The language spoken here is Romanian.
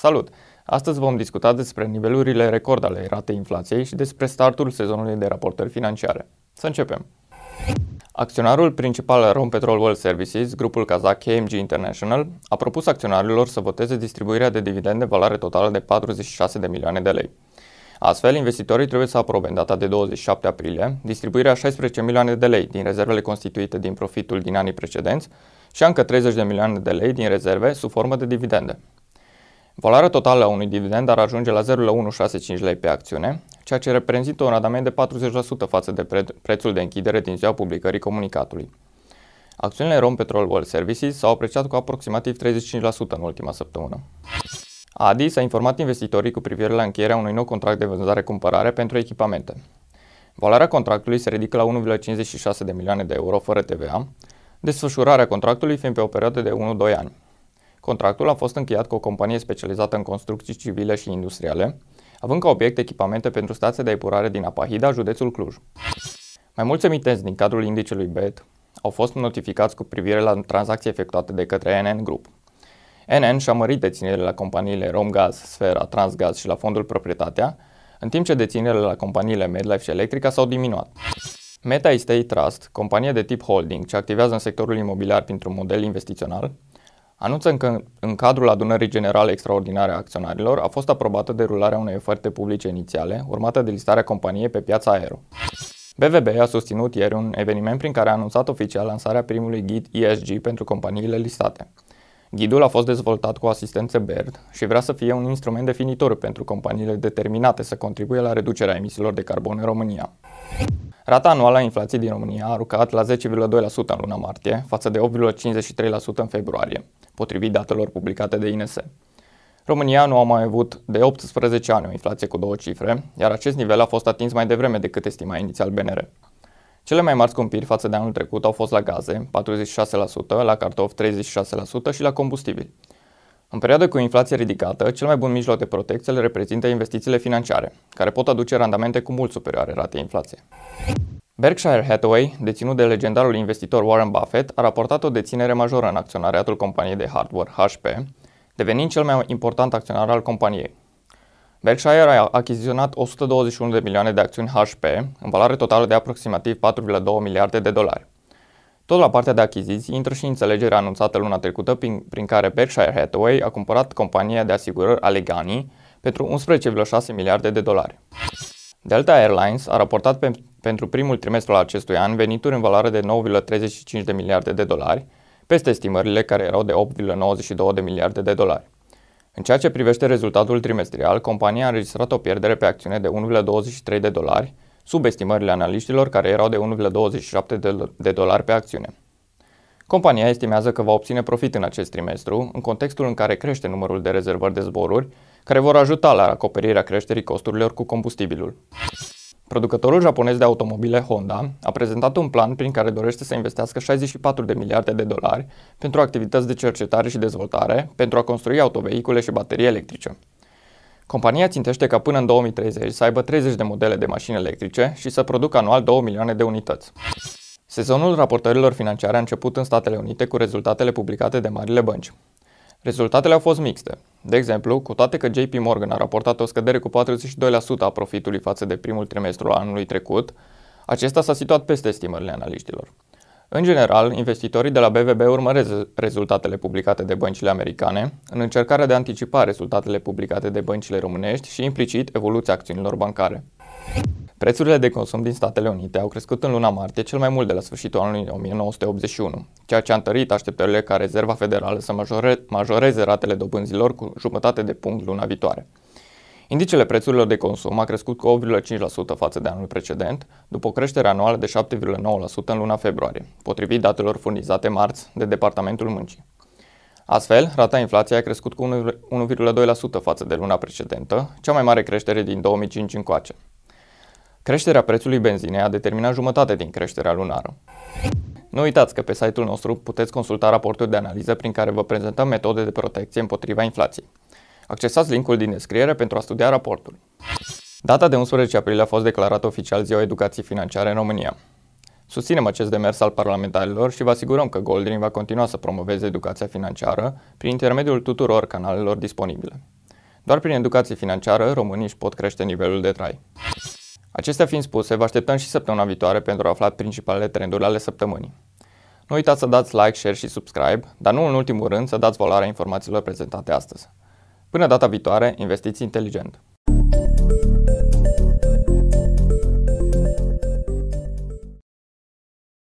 Salut! Astăzi vom discuta despre nivelurile record ale ratei inflației și despre startul sezonului de raportări financiare. Să începem! Acționarul principal Rom Petrol World Services, grupul kazak KMG International, a propus acționarilor să voteze distribuirea de dividende valoare totală de 46 de milioane de lei. Astfel, investitorii trebuie să aprobe în data de 27 aprilie distribuirea 16 milioane de lei din rezervele constituite din profitul din anii precedenți și încă 30 de milioane de lei din rezerve sub formă de dividende. Valoarea totală a unui dividend ar ajunge la 0,165 lei pe acțiune, ceea ce reprezintă un randament de 40% față de pre- prețul de închidere din ziua publicării comunicatului. Acțiunile Rom Petrol World Services s-au apreciat cu aproximativ 35% în ultima săptămână. ADI s-a informat investitorii cu privire la încheierea unui nou contract de vânzare-cumpărare pentru echipamente. Valoarea contractului se ridică la 1,56 de milioane de euro fără TVA, desfășurarea contractului fiind pe o perioadă de 1-2 ani. Contractul a fost încheiat cu o companie specializată în construcții civile și industriale, având ca obiect echipamente pentru stația de epurare din Apahida, județul Cluj. Mai mulți emitenți din cadrul indicelui BET au fost notificați cu privire la tranzacții efectuate de către NN Group. NN și-a mărit deținerile la companiile Romgaz, Sfera, Transgaz și la fondul Proprietatea, în timp ce deținerile la companiile Medlife și Electrica s-au diminuat. Meta Estate Trust, companie de tip holding ce activează în sectorul imobiliar printr-un model investițional, anunță că în cadrul adunării generale extraordinare a acționarilor a fost aprobată derularea unei oferte publice inițiale, urmată de listarea companiei pe piața aero. BVB a susținut ieri un eveniment prin care a anunțat oficial lansarea primului ghid ESG pentru companiile listate. Ghidul a fost dezvoltat cu asistență BERD și vrea să fie un instrument definitor pentru companiile determinate să contribuie la reducerea emisiilor de carbon în România. Rata anuală a inflației din România a aruncat la 10,2% în luna martie, față de 8,53% în februarie, potrivit datelor publicate de INS. România nu a mai avut de 18 ani o inflație cu două cifre, iar acest nivel a fost atins mai devreme decât estima inițial BNR. Cele mai mari scumpiri față de anul trecut au fost la gaze, 46%, la cartofi 36% și la combustibil. În perioada cu inflație ridicată, cel mai bun mijloc de protecție le reprezintă investițiile financiare, care pot aduce randamente cu mult superioare ratei inflației. Berkshire Hathaway, deținut de legendarul investitor Warren Buffett, a raportat o deținere majoră în acționariatul companiei de hardware HP, devenind cel mai important acționar al companiei. Berkshire a achiziționat 121 de milioane de acțiuni HP, în valoare totală de aproximativ 4,2 miliarde de dolari. Tot la partea de achiziții intră și înțelegerea anunțată luna trecută prin, prin care Berkshire Hathaway a cumpărat compania de asigurări Allegheny pentru 11,6 miliarde de dolari. Delta Airlines a raportat pe, pentru primul trimestru al acestui an venituri în valoare de 9,35 de miliarde de dolari, peste estimările care erau de 8,92 de miliarde de dolari. În ceea ce privește rezultatul trimestrial, compania a înregistrat o pierdere pe acțiune de 1,23 de dolari, sub estimările analiștilor care erau de 1,27 de dolari pe acțiune. Compania estimează că va obține profit în acest trimestru, în contextul în care crește numărul de rezervări de zboruri, care vor ajuta la acoperirea creșterii costurilor cu combustibilul. Producătorul japonez de automobile Honda a prezentat un plan prin care dorește să investească 64 de miliarde de dolari pentru activități de cercetare și dezvoltare pentru a construi autovehicule și baterii electrice. Compania țintește ca până în 2030 să aibă 30 de modele de mașini electrice și să producă anual 2 milioane de unități. Sezonul raportărilor financiare a început în Statele Unite cu rezultatele publicate de marile bănci. Rezultatele au fost mixte. De exemplu, cu toate că JP Morgan a raportat o scădere cu 42% a profitului față de primul trimestru al anului trecut, acesta s-a situat peste estimările analiștilor. În general, investitorii de la BVB urmăresc rezultatele publicate de băncile americane în încercarea de a anticipa rezultatele publicate de băncile românești și implicit evoluția acțiunilor bancare. Prețurile de consum din Statele Unite au crescut în luna martie cel mai mult de la sfârșitul anului 1981, ceea ce a întărit așteptările ca Rezerva Federală să majore, majoreze ratele dobânzilor cu jumătate de punct luna viitoare. Indicele prețurilor de consum a crescut cu 8,5% față de anul precedent, după o creștere anuală de 7,9% în luna februarie, potrivit datelor furnizate marți de Departamentul Muncii. Astfel, rata inflației a crescut cu 1,2% față de luna precedentă, cea mai mare creștere din 2005 încoace. Creșterea prețului benzinei a determinat jumătate din creșterea lunară. Nu uitați că pe site-ul nostru puteți consulta raportul de analiză prin care vă prezentăm metode de protecție împotriva inflației. Accesați linkul din descriere pentru a studia raportul. Data de 11 aprilie a fost declarată oficial Ziua Educației Financiare în România. Susținem acest demers al parlamentarilor și vă asigurăm că Goldring va continua să promoveze educația financiară prin intermediul tuturor canalelor disponibile. Doar prin educație financiară, românii își pot crește nivelul de trai. Acestea fiind spuse, vă așteptăm și săptămâna viitoare pentru a afla principalele trenduri ale săptămânii. Nu uitați să dați like, share și subscribe, dar nu în ultimul rând să dați valoarea informațiilor prezentate astăzi. Până data viitoare, investiți inteligent!